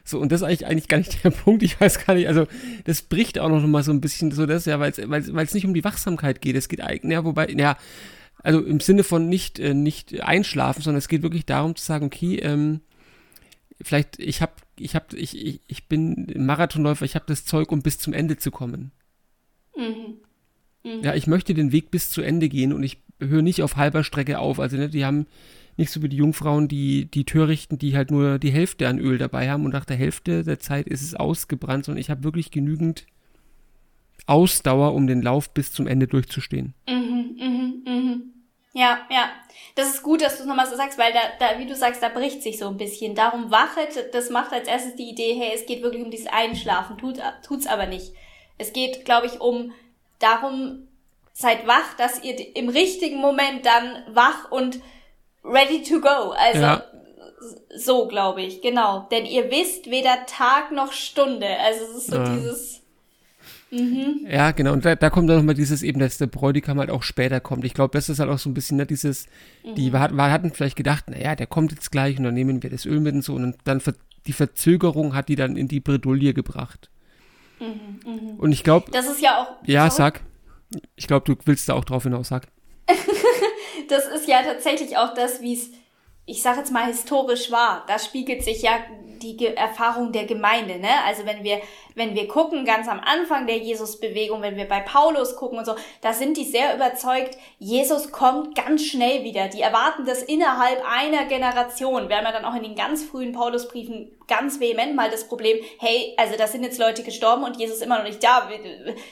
So, und das ist eigentlich, eigentlich gar nicht der Punkt. Ich weiß gar nicht, also das bricht auch noch mal so ein bisschen so das, ja, weil es nicht um die Wachsamkeit geht. Es geht eigentlich, ja, wobei, ja, also im Sinne von nicht, äh, nicht einschlafen, sondern es geht wirklich darum zu sagen, okay, ähm, vielleicht, ich habe, ich habe, ich, ich, ich bin Marathonläufer, ich habe das Zeug, um bis zum Ende zu kommen. Mhm. Mhm. Ja, ich möchte den Weg bis zu Ende gehen und ich höre nicht auf halber Strecke auf. Also, ne, die haben nicht so wie die Jungfrauen, die, die Törichten, die halt nur die Hälfte an Öl dabei haben und nach der Hälfte der Zeit ist es ausgebrannt, sondern ich habe wirklich genügend Ausdauer, um den Lauf bis zum Ende durchzustehen. Mhm, mhm, mhm. Ja, ja. Das ist gut, dass du es nochmal so sagst, weil da, da, wie du sagst, da bricht sich so ein bisschen. Darum wachet, das macht als erstes die Idee, hey, es geht wirklich um dieses Einschlafen, tut, tut's aber nicht. Es geht, glaube ich, um darum, seid wach, dass ihr im richtigen Moment dann wach und ready to go. Also ja. so glaube ich, genau. Denn ihr wisst weder Tag noch Stunde. Also es ist so ja. dieses. Mhm. Ja, genau. Und da, da kommt dann nochmal dieses eben, dass der Bräutigam halt auch später kommt. Ich glaube, das ist halt auch so ein bisschen ne, dieses, mhm. die wir, wir hatten vielleicht gedacht, naja, der kommt jetzt gleich und dann nehmen wir das Öl mit und so. Und dann die Verzögerung hat die dann in die Bredouille gebracht. Mhm, mh. Und ich glaube. Das ist ja auch. Ja, sorry? sag. Ich glaube, du willst da auch drauf hinaus, sag. Das ist ja tatsächlich auch das, wie es, ich sage jetzt mal, historisch war. Da spiegelt sich ja die Ge Erfahrung der Gemeinde, ne? Also wenn wir, wenn wir gucken, ganz am Anfang der Jesusbewegung, wenn wir bei Paulus gucken und so, da sind die sehr überzeugt, Jesus kommt ganz schnell wieder. Die erwarten das innerhalb einer Generation. Wir haben ja dann auch in den ganz frühen Paulusbriefen ganz vehement mal das Problem, hey, also da sind jetzt Leute gestorben und Jesus immer noch nicht da.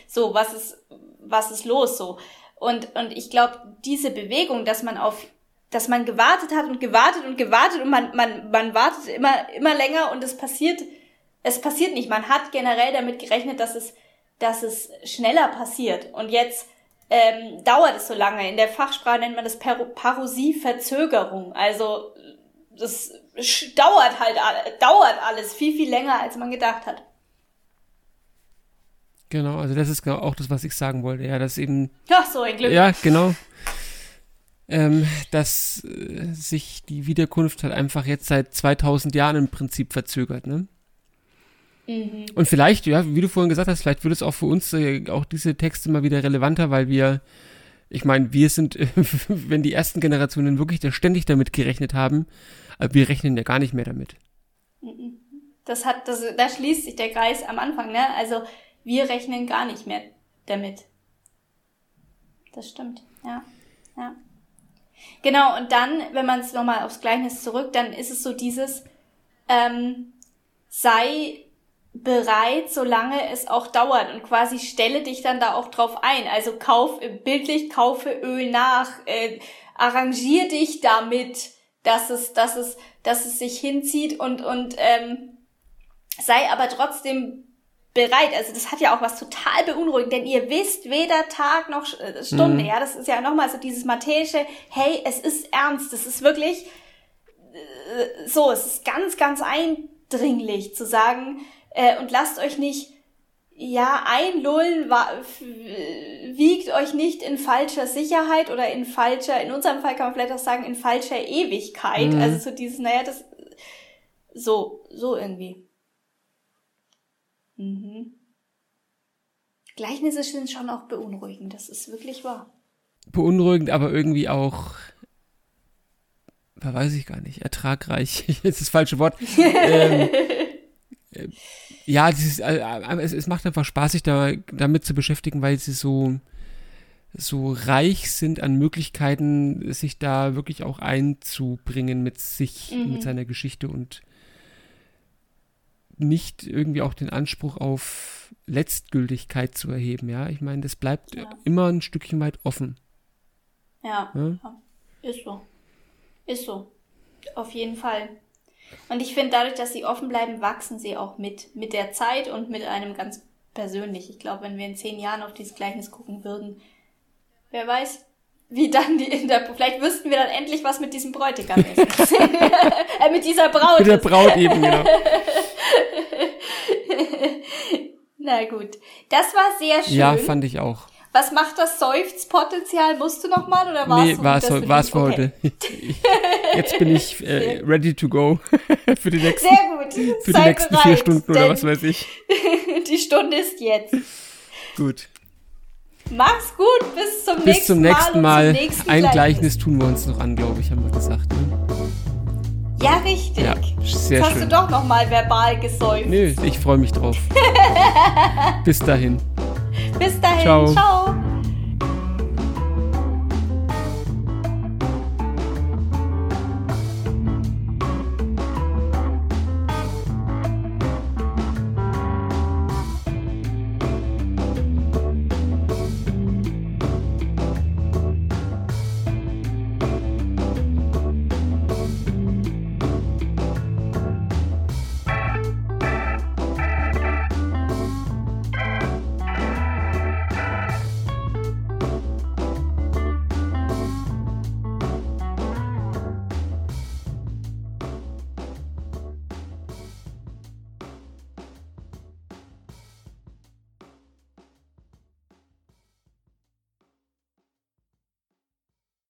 So, was ist, was ist los so? Und, und ich glaube, diese Bewegung, dass man auf, dass man gewartet hat und gewartet und gewartet und man, man, man wartet immer, immer länger und es passiert, es passiert nicht. Man hat generell damit gerechnet, dass es, dass es schneller passiert. Und jetzt ähm, dauert es so lange. In der Fachsprache nennt man das Parosie-Verzögerung. Also das dauert halt dauert alles viel, viel länger, als man gedacht hat. Genau, also das ist genau auch das, was ich sagen wollte. Ja, dass eben. Ach, so ein Glück. Ja, genau. Ähm, dass äh, sich die Wiederkunft halt einfach jetzt seit 2000 Jahren im Prinzip verzögert, ne? Mhm. Und vielleicht, ja, wie du vorhin gesagt hast, vielleicht wird es auch für uns äh, auch diese Texte mal wieder relevanter, weil wir, ich meine, wir sind, wenn die ersten Generationen wirklich da ständig damit gerechnet haben, äh, wir rechnen ja gar nicht mehr damit. Mhm. Das hat, das, da schließt sich der Kreis am Anfang, ne? Also wir rechnen gar nicht mehr damit. Das stimmt, ja. ja. Genau, und dann, wenn man es nochmal aufs Gleichnis zurück, dann ist es so dieses, ähm, sei bereit, solange es auch dauert und quasi stelle dich dann da auch drauf ein. Also kauf, bildlich kaufe Öl nach, äh, arrangier dich damit, dass es, dass es, dass es sich hinzieht und, und, ähm, sei aber trotzdem bereit. Also das hat ja auch was total beunruhigend, denn ihr wisst weder Tag noch äh, Stunde. Mhm. Ja, das ist ja nochmal so dieses matthäische, hey, es ist ernst, es ist wirklich äh, so, es ist ganz, ganz eindringlich zu sagen, äh, und lasst euch nicht ja, einlullen, wiegt euch nicht in falscher Sicherheit oder in falscher, in unserem Fall kann man vielleicht auch sagen, in falscher Ewigkeit. Mhm. Also so dieses, naja, das, so, so irgendwie. Mhm. Gleichnisse sind schon auch beunruhigend, das ist wirklich wahr. Beunruhigend, aber irgendwie auch weiß ich gar nicht, ertragreich, jetzt ist das falsche Wort. ähm, äh, ja, äh, äh, es, es macht einfach Spaß, sich da, damit zu beschäftigen, weil sie so, so reich sind an Möglichkeiten, sich da wirklich auch einzubringen mit sich, mhm. mit seiner Geschichte und nicht irgendwie auch den Anspruch auf Letztgültigkeit zu erheben, ja. Ich meine, das bleibt ja. immer ein Stückchen weit offen. Ja, ja, ist so. Ist so. Auf jeden Fall. Und ich finde, dadurch, dass sie offen bleiben, wachsen sie auch mit, mit der Zeit und mit einem ganz persönlich. Ich glaube, wenn wir in zehn Jahren auf dieses Gleichnis gucken würden, wer weiß, wie dann die Interpro. Vielleicht wüssten wir dann endlich, was mit diesem Bräutigam ist. äh, mit dieser Braut. Mit der Braut eben, genau. Na gut. Das war sehr schön. Ja, fand ich auch. Was macht das Seufzpotenzial? Musst du noch mal oder war's Nee, war's, so, war's für okay. heute. Jetzt bin ich äh, ready to go für die nächsten, Sehr gut. Für die nächsten bereit, vier Stunden oder was weiß ich. die Stunde ist jetzt. Gut. Mach's gut, bis zum bis nächsten zum nächsten Mal. Mal. Nächsten Ein Gleichnis tun wir uns noch an, glaube ich, haben wir gesagt. Ne? Ja, richtig. Ja, sehr Jetzt schön. hast du doch noch mal verbal gesäuft. Nö, ich freue mich drauf. bis dahin. Bis dahin. Ciao. Ciao.